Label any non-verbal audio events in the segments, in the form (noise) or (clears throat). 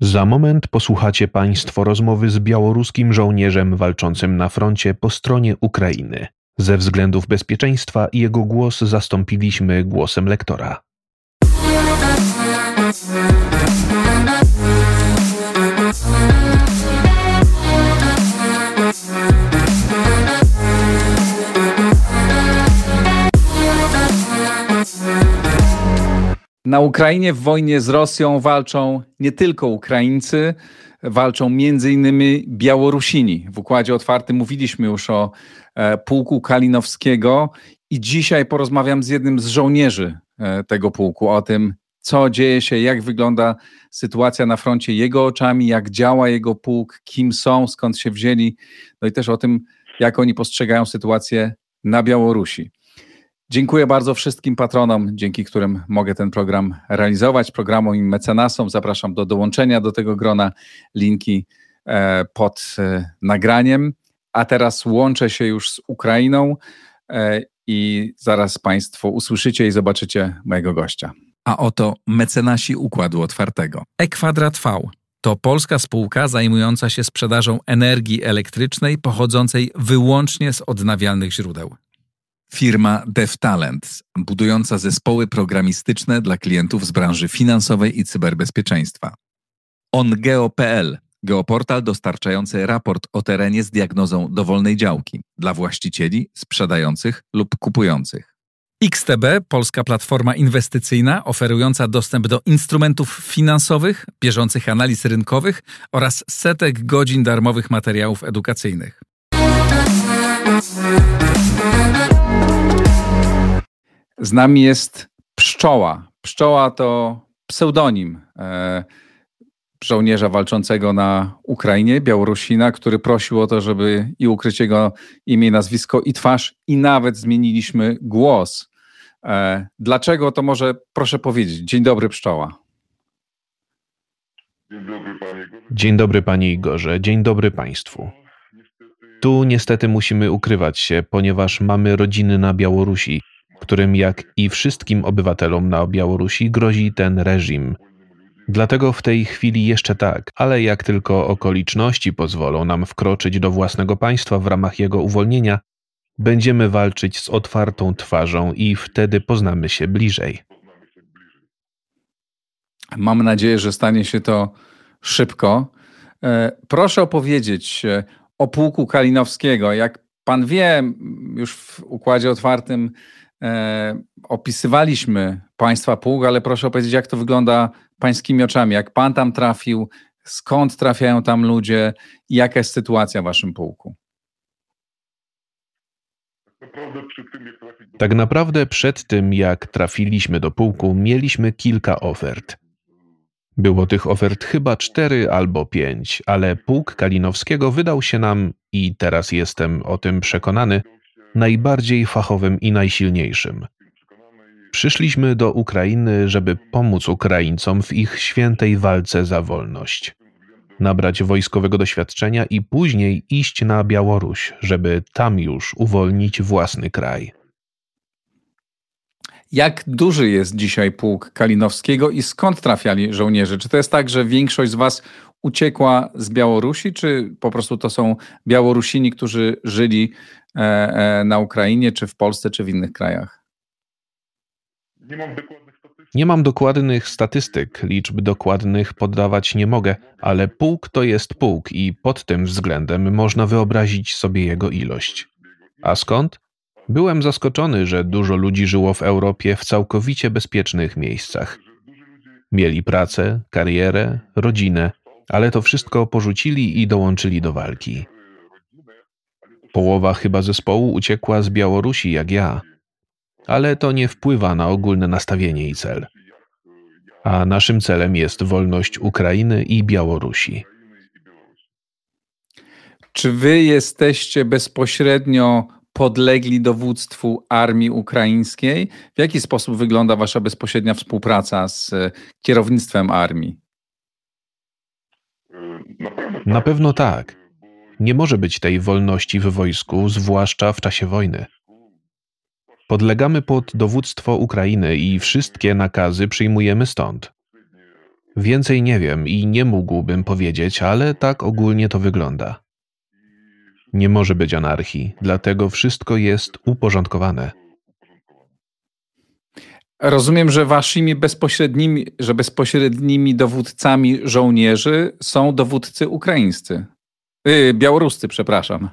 Za moment posłuchacie Państwo rozmowy z białoruskim żołnierzem walczącym na froncie po stronie Ukrainy. Ze względów bezpieczeństwa jego głos zastąpiliśmy głosem lektora. Na Ukrainie w wojnie z Rosją walczą nie tylko Ukraińcy, walczą między innymi Białorusini. W układzie otwartym mówiliśmy już o e, pułku Kalinowskiego i dzisiaj porozmawiam z jednym z żołnierzy e, tego pułku o tym, co dzieje się, jak wygląda sytuacja na froncie jego oczami, jak działa jego pułk, kim są, skąd się wzięli, no i też o tym, jak oni postrzegają sytuację na Białorusi. Dziękuję bardzo wszystkim patronom, dzięki którym mogę ten program realizować, programom i mecenasom. Zapraszam do dołączenia do tego grona. Linki e, pod e, nagraniem. A teraz łączę się już z Ukrainą e, i zaraz Państwo usłyszycie i zobaczycie mojego gościa. A oto mecenasi Układu Otwartego. E-Kwadrat V to polska spółka zajmująca się sprzedażą energii elektrycznej pochodzącej wyłącznie z odnawialnych źródeł. Firma DevTalent, budująca zespoły programistyczne dla klientów z branży finansowej i cyberbezpieczeństwa. OnGeo.pl, geoportal dostarczający raport o terenie z diagnozą dowolnej działki dla właścicieli, sprzedających lub kupujących. XTB, polska platforma inwestycyjna oferująca dostęp do instrumentów finansowych, bieżących analiz rynkowych oraz setek godzin darmowych materiałów edukacyjnych. Z nami jest Pszczoła. Pszczoła to pseudonim e, żołnierza walczącego na Ukrainie, Białorusina, który prosił o to, żeby i ukryć jego imię, nazwisko i twarz, i nawet zmieniliśmy głos. E, dlaczego to może proszę powiedzieć? Dzień dobry, Pszczoła. Dzień dobry, panie Dzień dobry, panie Igorze. Dzień dobry państwu. Tu niestety musimy ukrywać się, ponieważ mamy rodziny na Białorusi którym jak i wszystkim obywatelom na Białorusi grozi ten reżim. Dlatego w tej chwili jeszcze tak, ale jak tylko okoliczności pozwolą nam wkroczyć do własnego państwa w ramach jego uwolnienia, będziemy walczyć z otwartą twarzą i wtedy poznamy się bliżej. Mam nadzieję, że stanie się to szybko. E, proszę opowiedzieć e, o pułku Kalinowskiego. Jak pan wie, już w układzie otwartym e, opisywaliśmy Państwa pług, ale proszę powiedzieć, jak to wygląda Pańskimi oczami. Jak Pan tam trafił, skąd trafiają tam ludzie i jaka jest sytuacja w Waszym pułku? Tak naprawdę przed tym, jak trafiliśmy do pułku, mieliśmy kilka ofert. Było tych ofert chyba cztery albo pięć, ale pułk Kalinowskiego wydał się nam, i teraz jestem o tym przekonany, najbardziej fachowym i najsilniejszym. Przyszliśmy do Ukrainy, żeby pomóc Ukraińcom w ich świętej walce za wolność. Nabrać wojskowego doświadczenia i później iść na Białoruś, żeby tam już uwolnić własny kraj. Jak duży jest dzisiaj pułk Kalinowskiego i skąd trafiali żołnierze? Czy to jest tak, że większość z Was uciekła z Białorusi, czy po prostu to są Białorusini, którzy żyli e, e, na Ukrainie, czy w Polsce, czy w innych krajach? Nie mam dokładnych statystyk. Nie mam dokładnych statystyk, liczb dokładnych podawać nie mogę, ale pułk to jest pułk i pod tym względem można wyobrazić sobie jego ilość. A skąd? Byłem zaskoczony, że dużo ludzi żyło w Europie w całkowicie bezpiecznych miejscach. Mieli pracę, karierę, rodzinę, ale to wszystko porzucili i dołączyli do walki. Połowa chyba zespołu uciekła z Białorusi jak ja, ale to nie wpływa na ogólne nastawienie i cel. A naszym celem jest wolność Ukrainy i Białorusi. Czy wy jesteście bezpośrednio podlegli dowództwu armii ukraińskiej? W jaki sposób wygląda wasza bezpośrednia współpraca z kierownictwem armii? Na pewno tak. Nie może być tej wolności w wojsku, zwłaszcza w czasie wojny. Podlegamy pod dowództwo Ukrainy i wszystkie nakazy przyjmujemy stąd. Więcej nie wiem i nie mógłbym powiedzieć, ale tak ogólnie to wygląda. Nie może być anarchii, dlatego wszystko jest uporządkowane. Rozumiem, że waszymi bezpośrednimi, że bezpośrednimi dowódcami żołnierzy są dowódcy ukraińscy. Yy, białoruscy, przepraszam.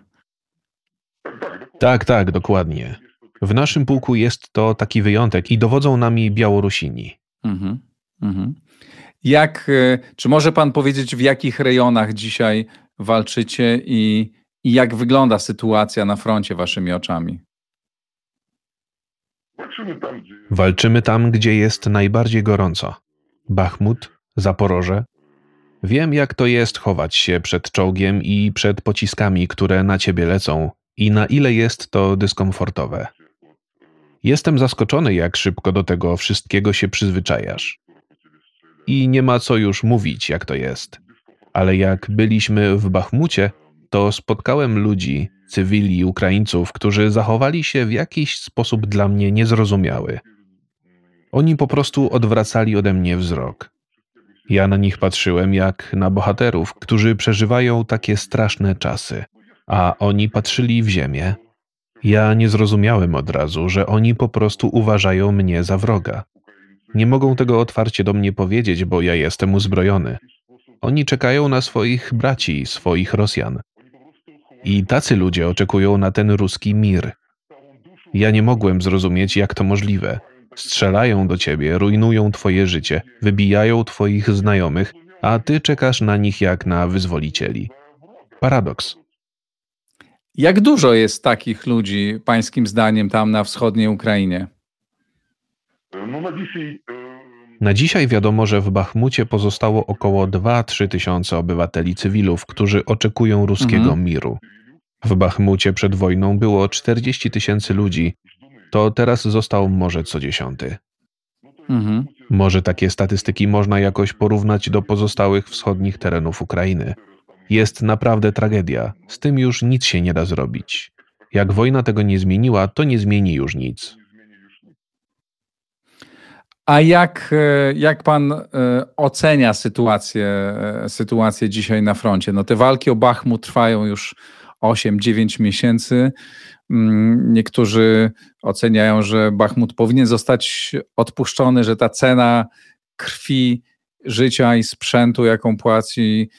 Tak, tak, dokładnie. W naszym pułku jest to taki wyjątek i dowodzą nami Białorusini. Mhm, mhm. Jak, e, czy może pan powiedzieć, w jakich rejonach dzisiaj walczycie i, i jak wygląda sytuacja na froncie waszymi oczami? Walczymy tam, gdzie jest najbardziej gorąco. Bachmut, Zaporoże. Wiem, jak to jest chować się przed czołgiem i przed pociskami, które na ciebie lecą, i na ile jest to dyskomfortowe. Jestem zaskoczony, jak szybko do tego wszystkiego się przyzwyczajasz. I nie ma co już mówić, jak to jest. Ale jak byliśmy w Bachmucie, to spotkałem ludzi, cywili Ukraińców, którzy zachowali się w jakiś sposób dla mnie niezrozumiały. Oni po prostu odwracali ode mnie wzrok. Ja na nich patrzyłem jak na bohaterów, którzy przeżywają takie straszne czasy, a oni patrzyli w ziemię. Ja nie zrozumiałem od razu, że oni po prostu uważają mnie za wroga. Nie mogą tego otwarcie do mnie powiedzieć, bo ja jestem uzbrojony. Oni czekają na swoich braci, swoich Rosjan. I tacy ludzie oczekują na ten ruski mir. Ja nie mogłem zrozumieć, jak to możliwe. Strzelają do ciebie, rujnują twoje życie, wybijają twoich znajomych, a ty czekasz na nich jak na wyzwolicieli. Paradoks. Jak dużo jest takich ludzi, pańskim zdaniem, tam na wschodniej Ukrainie? No na dzisiaj. Na dzisiaj wiadomo, że w Bachmucie pozostało około 2-3 tysiące obywateli cywilów, którzy oczekują ruskiego mhm. miru. W Bachmucie przed wojną było 40 tysięcy ludzi, to teraz został może co dziesiąty. Mhm. Może takie statystyki można jakoś porównać do pozostałych wschodnich terenów Ukrainy. Jest naprawdę tragedia, z tym już nic się nie da zrobić. Jak wojna tego nie zmieniła, to nie zmieni już nic. A jak, e, jak pan e, ocenia sytuację, e, sytuację dzisiaj na froncie? No te walki o Bachmut trwają już 8-9 miesięcy. Mm, niektórzy oceniają, że Bachmut powinien zostać odpuszczony, że ta cena krwi, życia i sprzętu, jaką płaci,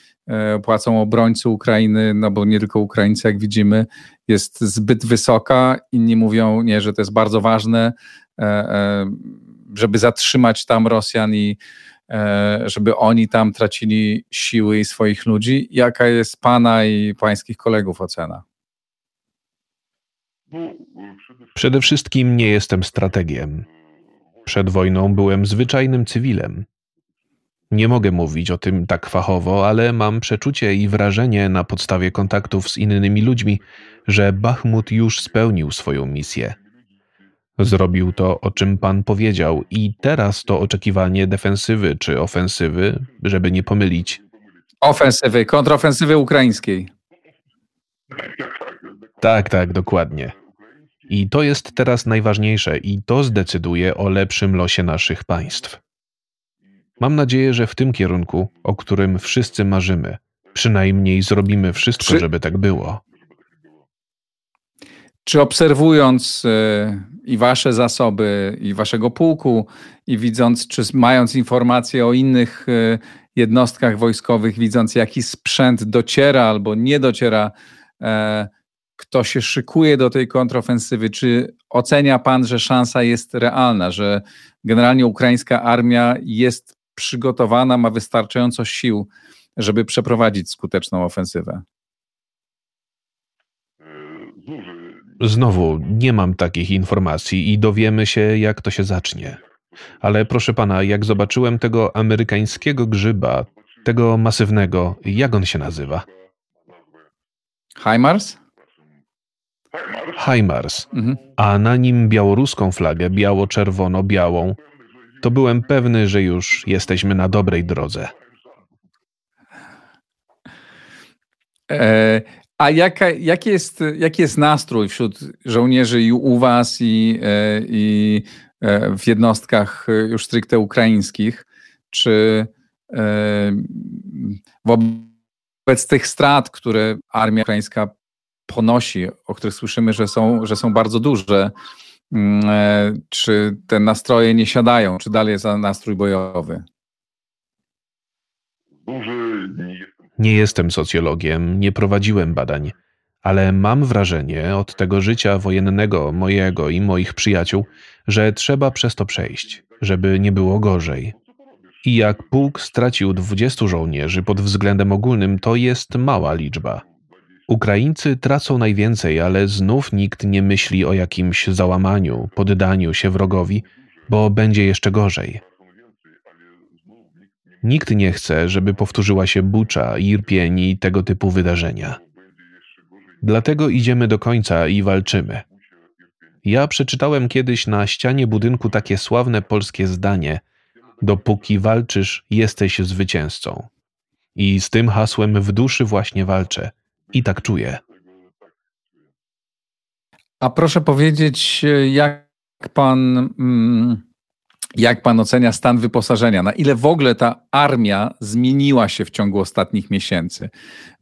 płacą obrońcy Ukrainy, no bo nie tylko Ukraińcy, jak widzimy, jest zbyt wysoka. Inni mówią, nie, że to jest bardzo ważne żeby zatrzymać tam Rosjan i e, żeby oni tam tracili siły i swoich ludzi. Jaka jest Pana i Pańskich kolegów ocena? Przede wszystkim nie jestem strategiem. Przed wojną byłem zwyczajnym cywilem. Nie mogę mówić o tym tak fachowo, ale mam przeczucie i wrażenie na podstawie kontaktów z innymi ludźmi, że Bachmut już spełnił swoją misję. Zrobił to, o czym pan powiedział, i teraz to oczekiwanie defensywy czy ofensywy, żeby nie pomylić. Ofensywy, kontrofensywy ukraińskiej. Tak, tak, dokładnie. I to jest teraz najważniejsze, i to zdecyduje o lepszym losie naszych państw. Mam nadzieję, że w tym kierunku, o którym wszyscy marzymy, przynajmniej zrobimy wszystko, Czy... żeby tak było. Czy obserwując e, i wasze zasoby, i waszego pułku, i widząc, czy mając informacje o innych e, jednostkach wojskowych, widząc jaki sprzęt dociera albo nie dociera, e, kto się szykuje do tej kontrofensywy, czy ocenia pan, że szansa jest realna, że generalnie ukraińska armia jest przygotowana, ma wystarczająco sił, żeby przeprowadzić skuteczną ofensywę? Znowu, nie mam takich informacji i dowiemy się, jak to się zacznie. Ale proszę pana, jak zobaczyłem tego amerykańskiego grzyba, tego masywnego, jak on się nazywa? HIMARS? HIMARS, mhm. a na nim białoruską flagę, biało-czerwono-białą, to byłem pewny, że już jesteśmy na dobrej drodze. E, a jaka, jaki, jest, jaki jest nastrój wśród żołnierzy i u Was, i, e, i e, w jednostkach już stricte ukraińskich? Czy wobec tych strat, które armia ukraińska ponosi, o których słyszymy, że są, że są bardzo duże, mm, e, czy te nastroje nie siadają, czy dalej jest nastrój bojowy? Nie jestem socjologiem, nie prowadziłem badań, ale mam wrażenie od tego życia wojennego mojego i moich przyjaciół, że trzeba przez to przejść, żeby nie było gorzej. I jak pułk stracił 20 żołnierzy pod względem ogólnym, to jest mała liczba. Ukraińcy tracą najwięcej, ale znów nikt nie myśli o jakimś załamaniu, poddaniu się wrogowi, bo będzie jeszcze gorzej. Nikt nie chce, żeby powtórzyła się Bucza, Irpień i tego typu wydarzenia. Dlatego idziemy do końca i walczymy. Ja przeczytałem kiedyś na ścianie budynku takie sławne polskie zdanie: Dopóki walczysz, jesteś zwycięzcą. I z tym hasłem w duszy właśnie walczę. I tak czuję. A proszę powiedzieć, jak pan, mm, jak pan ocenia stan wyposażenia? Na ile w ogóle ta armia zmieniła się w ciągu ostatnich miesięcy?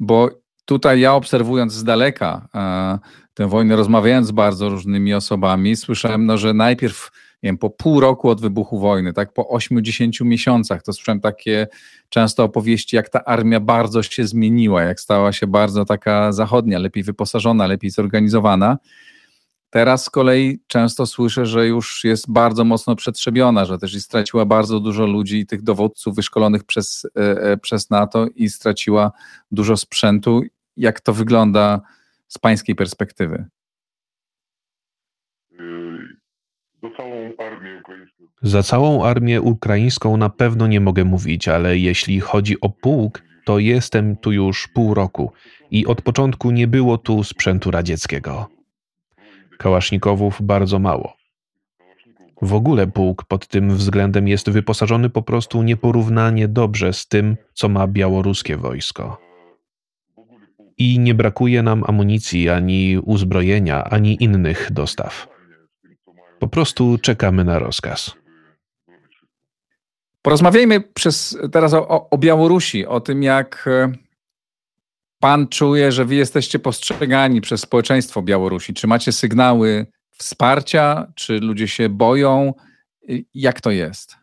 Bo tutaj ja obserwując z daleka e, tę wojnę, rozmawiając z bardzo różnymi osobami, słyszałem, no, że najpierw nie wiem, po pół roku od wybuchu wojny, tak po 8-10 miesiącach, to słyszałem takie często opowieści, jak ta armia bardzo się zmieniła, jak stała się bardzo taka zachodnia, lepiej wyposażona, lepiej zorganizowana. Teraz z kolei często słyszę, że już jest bardzo mocno przetrzebiona, że też i straciła bardzo dużo ludzi i tych dowódców wyszkolonych przez, e, e, przez NATO i straciła dużo sprzętu. Jak to wygląda z pańskiej perspektywy? Za całą armię ukraińską na pewno nie mogę mówić, ale jeśli chodzi o pułk, to jestem tu już pół roku i od początku nie było tu sprzętu radzieckiego. Kałasznikowów bardzo mało. W ogóle pułk pod tym względem jest wyposażony po prostu nieporównanie dobrze z tym, co ma białoruskie wojsko. I nie brakuje nam amunicji, ani uzbrojenia, ani innych dostaw. Po prostu czekamy na rozkaz. Porozmawiajmy przez, teraz o, o Białorusi, o tym, jak e, pan czuje, że wy jesteście postrzegani przez społeczeństwo Białorusi. Czy macie sygnały wsparcia, czy ludzie się boją? Jak to jest?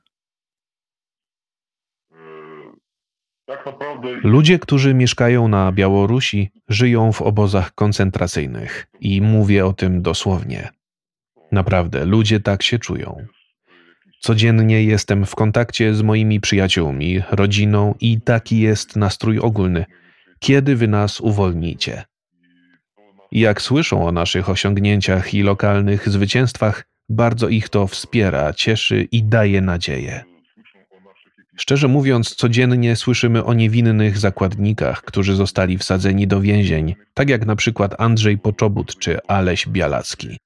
Ludzie, którzy mieszkają na Białorusi, żyją w obozach koncentracyjnych i mówię o tym dosłownie. Naprawdę, ludzie tak się czują. Codziennie jestem w kontakcie z moimi przyjaciółmi, rodziną i taki jest nastrój ogólny. Kiedy wy nas uwolnicie? Jak słyszą o naszych osiągnięciach i lokalnych zwycięstwach, bardzo ich to wspiera, cieszy i daje nadzieję. Szczerze mówiąc, codziennie słyszymy o niewinnych zakładnikach, którzy zostali wsadzeni do więzień, tak jak na przykład Andrzej Poczobut czy Aleś Bialacki.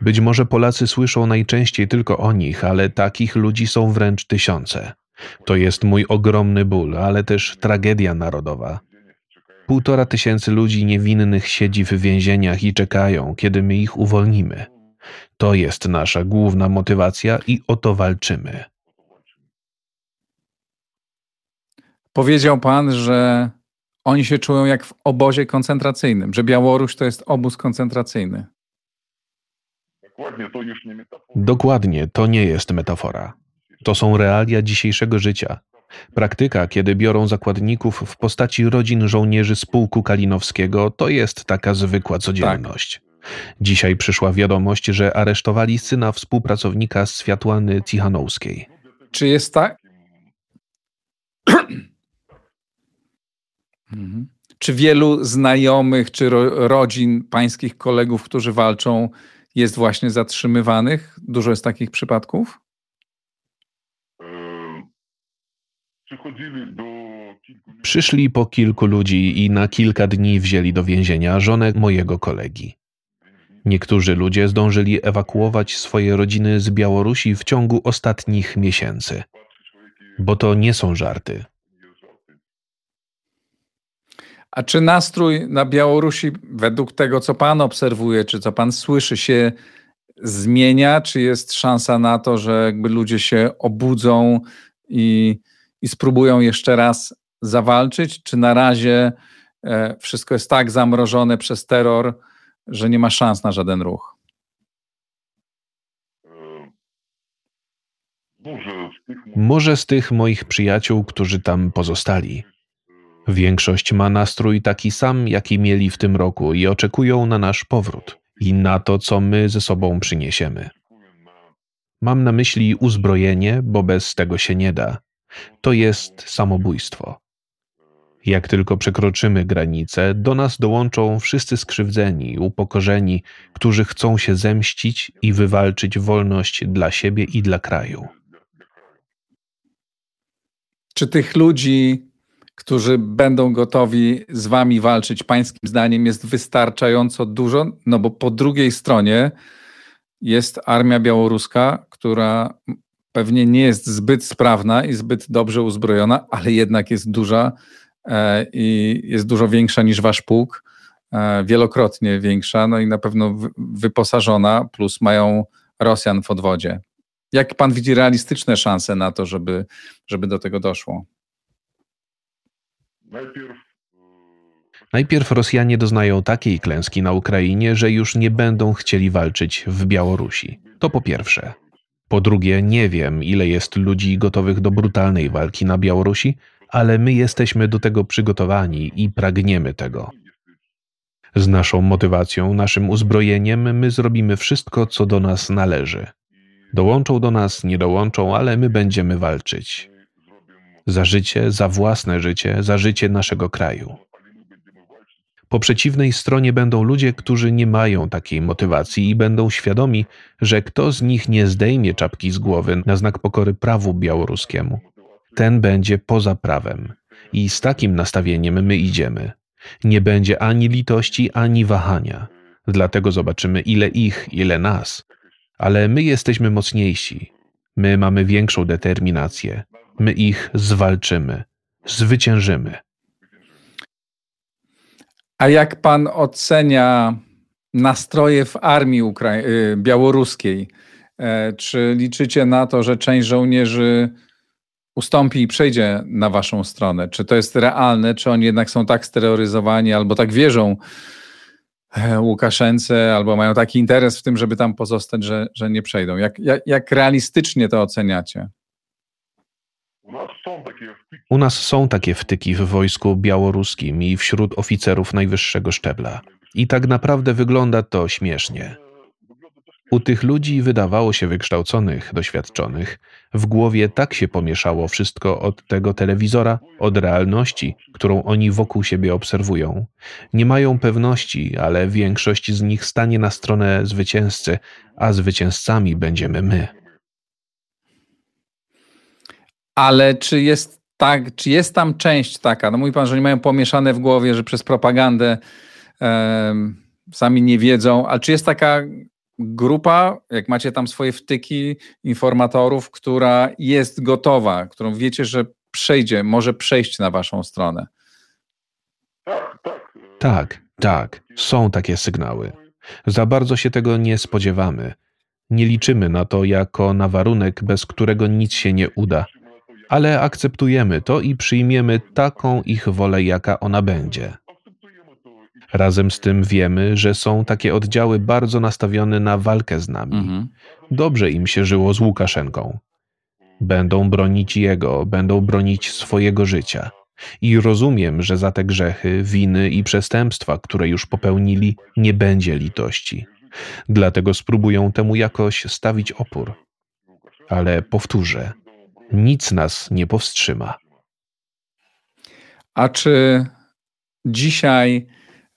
Być może Polacy słyszą najczęściej tylko o nich, ale takich ludzi są wręcz tysiące. To jest mój ogromny ból, ale też tragedia narodowa. Półtora tysięcy ludzi niewinnych siedzi w więzieniach i czekają, kiedy my ich uwolnimy. To jest nasza główna motywacja i o to walczymy. Powiedział pan, że oni się czują jak w obozie koncentracyjnym, że Białoruś to jest obóz koncentracyjny. Dokładnie, to już nie metafora. Dokładnie, to nie jest metafora. To są realia dzisiejszego życia. Praktyka, kiedy biorą zakładników w postaci rodzin żołnierzy z pułku kalinowskiego, to jest taka zwykła codzienność. Tak. Dzisiaj przyszła wiadomość, że aresztowali syna współpracownika Światłany Cichanowskiej. Czy jest tak? Mhm. Czy wielu znajomych czy ro rodzin pańskich kolegów, którzy walczą, jest właśnie zatrzymywanych? Dużo jest takich przypadków? Przyszli po kilku ludzi i na kilka dni wzięli do więzienia żonę mojego kolegi. Niektórzy ludzie zdążyli ewakuować swoje rodziny z Białorusi w ciągu ostatnich miesięcy. Bo to nie są żarty. A czy nastrój na Białorusi, według tego, co Pan obserwuje, czy co Pan słyszy, się zmienia? Czy jest szansa na to, że jakby ludzie się obudzą i, i spróbują jeszcze raz zawalczyć, czy na razie e, wszystko jest tak zamrożone przez terror, że nie ma szans na żaden ruch? Może z tych moich przyjaciół, którzy tam pozostali. Większość ma nastrój taki sam, jaki mieli w tym roku i oczekują na nasz powrót i na to, co my ze sobą przyniesiemy. Mam na myśli uzbrojenie, bo bez tego się nie da. To jest samobójstwo. Jak tylko przekroczymy granicę, do nas dołączą wszyscy skrzywdzeni, upokorzeni, którzy chcą się zemścić i wywalczyć wolność dla siebie i dla kraju. Czy tych ludzi, którzy będą gotowi z wami walczyć, pańskim zdaniem jest wystarczająco dużo? No bo po drugiej stronie jest armia białoruska, która pewnie nie jest zbyt sprawna i zbyt dobrze uzbrojona, ale jednak jest duża e, i jest dużo większa niż wasz pułk, e, wielokrotnie większa, no i na pewno wyposażona, plus mają Rosjan w odwodzie. Jak pan widzi realistyczne szanse na to, żeby, żeby do tego doszło? Najpierw Rosjanie doznają takiej klęski na Ukrainie, że już nie będą chcieli walczyć w Białorusi. To po pierwsze. Po drugie, nie wiem, ile jest ludzi gotowych do brutalnej walki na Białorusi, ale my jesteśmy do tego przygotowani i pragniemy tego. Z naszą motywacją, naszym uzbrojeniem, my zrobimy wszystko, co do nas należy. Dołączą do nas, nie dołączą, ale my będziemy walczyć. Za życie, za własne życie, za życie naszego kraju. Po przeciwnej stronie będą ludzie, którzy nie mają takiej motywacji i będą świadomi, że kto z nich nie zdejmie czapki z głowy na znak pokory prawu białoruskiemu, ten będzie poza prawem. I z takim nastawieniem my idziemy. Nie będzie ani litości, ani wahania. Dlatego zobaczymy, ile ich, ile nas. Ale my jesteśmy mocniejsi. My mamy większą determinację. My ich zwalczymy. Zwyciężymy. A jak pan ocenia nastroje w armii y, białoruskiej? E, czy liczycie na to, że część żołnierzy ustąpi i przejdzie na waszą stronę? Czy to jest realne? Czy oni jednak są tak steroryzowani albo tak wierzą e, Łukaszence, albo mają taki interes w tym, żeby tam pozostać, że, że nie przejdą? Jak, jak, jak realistycznie to oceniacie? U nas są takie wtyki w wojsku białoruskim i wśród oficerów najwyższego szczebla. I tak naprawdę wygląda to śmiesznie. U tych ludzi wydawało się wykształconych, doświadczonych, w głowie tak się pomieszało wszystko od tego telewizora, od realności, którą oni wokół siebie obserwują. Nie mają pewności, ale większość z nich stanie na stronę zwycięzcy, a zwycięzcami będziemy my. Ale czy jest tak, czy jest tam część taka, no mówi pan, że oni mają pomieszane w głowie, że przez propagandę sami nie wiedzą, ale czy jest taka grupa, jak macie tam swoje wtyki informatorów, która jest gotowa, którą wiecie, że przejdzie, może przejść na waszą stronę? Tak, tak. Są takie sygnały. Za bardzo się tego nie spodziewamy. Nie liczymy na to jako na warunek, bez którego nic się nie uda ale akceptujemy to i przyjmiemy taką ich wolę, jaka ona będzie. Razem z tym wiemy, że są takie oddziały bardzo nastawione na walkę z nami. Mhm. Dobrze im się żyło z Łukaszenką. Będą bronić jego, będą bronić swojego życia. I rozumiem, że za te grzechy, winy i przestępstwa, które już popełnili, nie będzie litości. Dlatego spróbują temu jakoś stawić opór. Ale powtórzę, nic nas nie powstrzyma. A czy dzisiaj,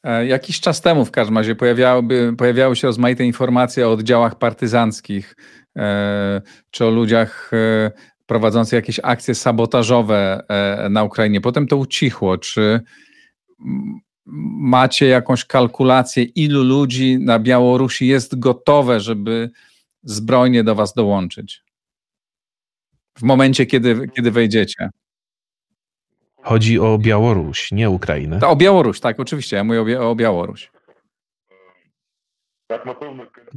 e, jakiś czas temu w każdym razie, pojawiały, pojawiały się rozmaite informacje o oddziałach partyzanckich, e, czy o ludziach e, prowadzących jakieś akcje sabotażowe na Ukrainie. Potem to ucichło. Czy macie jakąś kalkulację, ilu ludzi na Białorusi jest gotowe, żeby zbrojnie do Was dołączyć? W momencie, kiedy, kiedy wejdziecie. Chodzi o Białoruś, nie Ukrainę. To o Białoruś, tak, oczywiście. Ja mówię o, o Białoruś.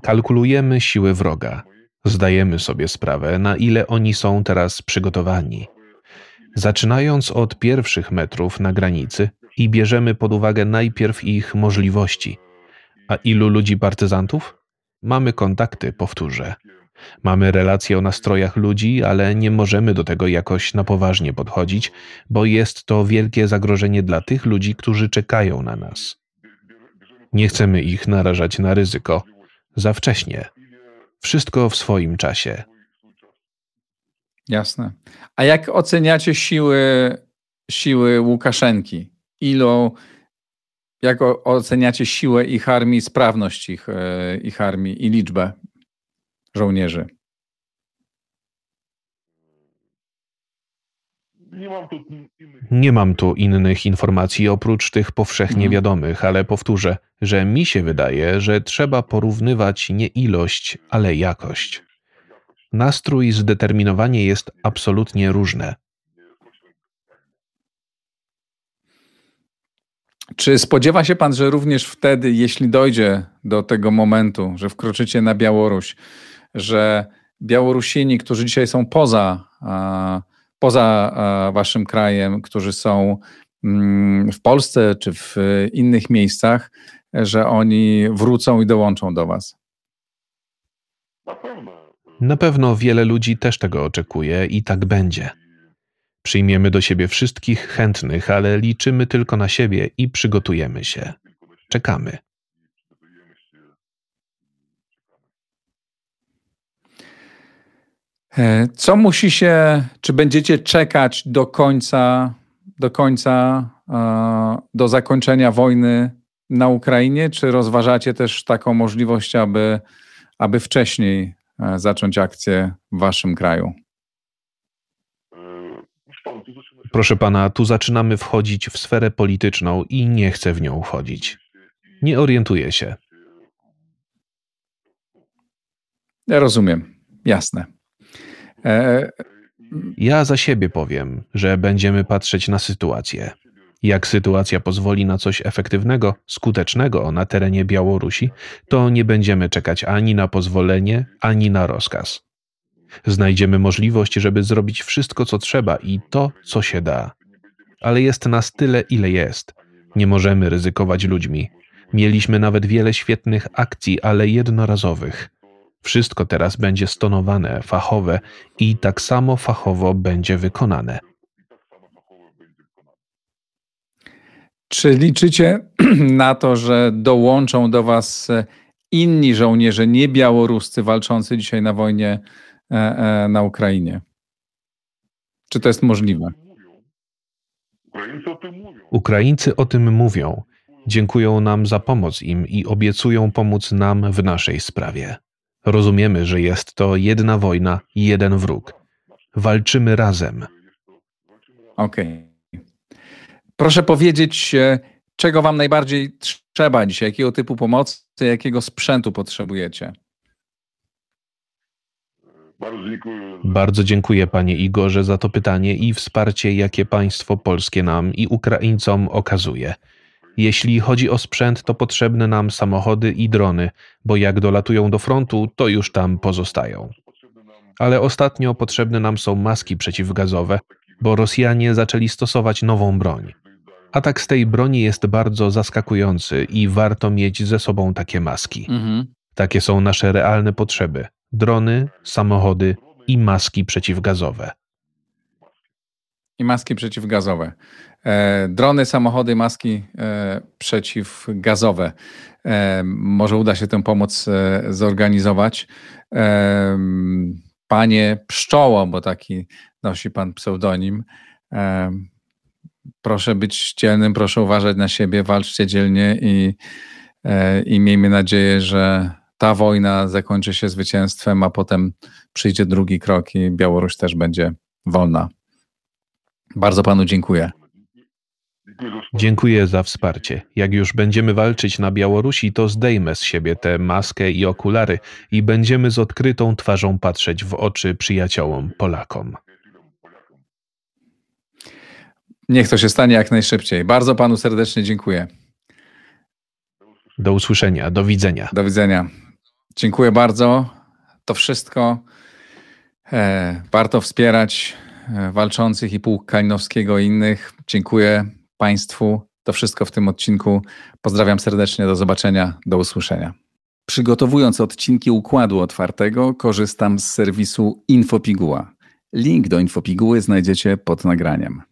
Kalkulujemy siły wroga. Zdajemy sobie sprawę, na ile oni są teraz przygotowani. Zaczynając od pierwszych metrów na granicy i bierzemy pod uwagę najpierw ich możliwości. A ilu ludzi partyzantów? Mamy kontakty, powtórzę. Mamy relacje o nastrojach ludzi, ale nie możemy do tego jakoś na poważnie podchodzić, bo jest to wielkie zagrożenie dla tych ludzi, którzy czekają na nas. Nie chcemy ich narażać na ryzyko. Za wcześnie. Wszystko w swoim czasie. Jasne. A jak oceniacie siły, siły Łukaszenki? Ilu, jak oceniacie siłę ich armii, sprawność ich, e, ich armii i liczbę żołnierzy? Nie mam tu innych informacji oprócz tych powszechnie mhm. wiadomych, ale powtórzę, że mi się wydaje, że trzeba porównywać nie ilość, ale jakość. Nastrój i zdeterminowanie jest absolutnie różne. Czy spodziewa się pan, że również wtedy, jeśli dojdzie do tego momentu, że wkroczycie na Białoruś, że Białorusini, którzy dzisiaj są poza, poza waszym krajem, którzy są mm, w Polsce czy w innych miejscach, że oni wrócą i dołączą do was? Na pewno wiele ludzi też tego oczekuje i tak będzie. Przyjmiemy do siebie wszystkich chętnych, ale liczymy tylko na siebie i przygotujemy się. Czekamy. Co musi się, czy będziecie czekać do końca, do końca, e, do zakończenia wojny na Ukrainie, czy rozważacie też taką możliwość, aby, aby wcześniej e, zacząć akcję w waszym kraju? Proszę pana, tu zaczynamy wchodzić w sferę polityczną i nie chcę w nią wchodzić. Nie orientuję się. Ja rozumiem. Jasne. E... Ja za siebie powiem, że będziemy patrzeć na sytuację. Jak sytuacja pozwoli na coś efektywnego, skutecznego na terenie Białorusi, to nie będziemy czekać ani na pozwolenie, ani na rozkaz. Znajdziemy możliwość, żeby zrobić wszystko, co trzeba i to, co się da. Ale jest nas tyle, ile jest. Nie możemy ryzykować ludźmi. Mieliśmy nawet wiele świetnych akcji, ale jednorazowych. Wszystko teraz będzie stonowane, fachowe i tak samo fachowo będzie wykonane. Czy liczycie (clears throat) na to, że dołączą do Was inni żołnierze, nie białoruscy, walczący dzisiaj na wojnie E, e, na Ukrainie. Czy to jest możliwe? Ukraińcy o tym mówią. Dziękują nam za pomoc im i obiecują pomóc nam w naszej sprawie. Rozumiemy, że jest to jedna wojna, jeden wróg. Walczymy razem. Okej. Okay. Proszę powiedzieć, e, czego Wam najbardziej trzeba dzisiaj? Jakiego typu pomocy, jakiego sprzętu potrzebujecie? Bardzo dziękuję. Bardzo dziękuję panie Igorze za to pytanie i wsparcie, jakie państwo polskie nam i Ukraińcom okazuje. Jeśli chodzi o sprzęt, to potrzebne nam samochody i drony, bo jak dolatują do frontu, to już tam pozostają. Ale ostatnio potrzebne nam są maski przeciwgazowe, bo Rosjanie zaczęli stosować nową broń. Atak z tej broni jest bardzo zaskakujący i warto mieć ze sobą takie maski. Mhm. Takie są nasze realne potrzeby drony, samochody i maski przeciwgazowe. I maski przeciwgazowe. E, drony, samochody, maski e, przeciwgazowe. E, może uda się tę pomoc e, zorganizować. E, panie Pszczoło, bo taki nosi pan pseudonim. E, proszę być dzielnym, proszę uważać na siebie, walczcie dzielnie i, i miejmy nadzieję, że ta wojna zakończy się zwycięstwem, a potem przyjdzie drugi krok i Białoruś też będzie wolna. Bardzo panu dziękuję. Dziękuję za wsparcie. Jak już będziemy walczyć na Białorusi, to zdejmę z siebie tę maskę i okulary i będziemy z odkrytą twarzą patrzeć w oczy przyjaciołom Polakom. Niech to się stanie jak najszybciej. Bardzo panu serdecznie dziękuję. Do usłyszenia, do widzenia. Do widzenia. Dziękuję bardzo. To wszystko. E, warto wspierać walczących i pułk Kalinowskiego i innych. Dziękuję Państwu. To wszystko w tym odcinku. Pozdrawiam serdecznie. Do zobaczenia. Do usłyszenia. Przygotowując odcinki Układu Otwartego, korzystam z serwisu Infopiguła. Link do Infopiguły znajdziecie pod nagraniem.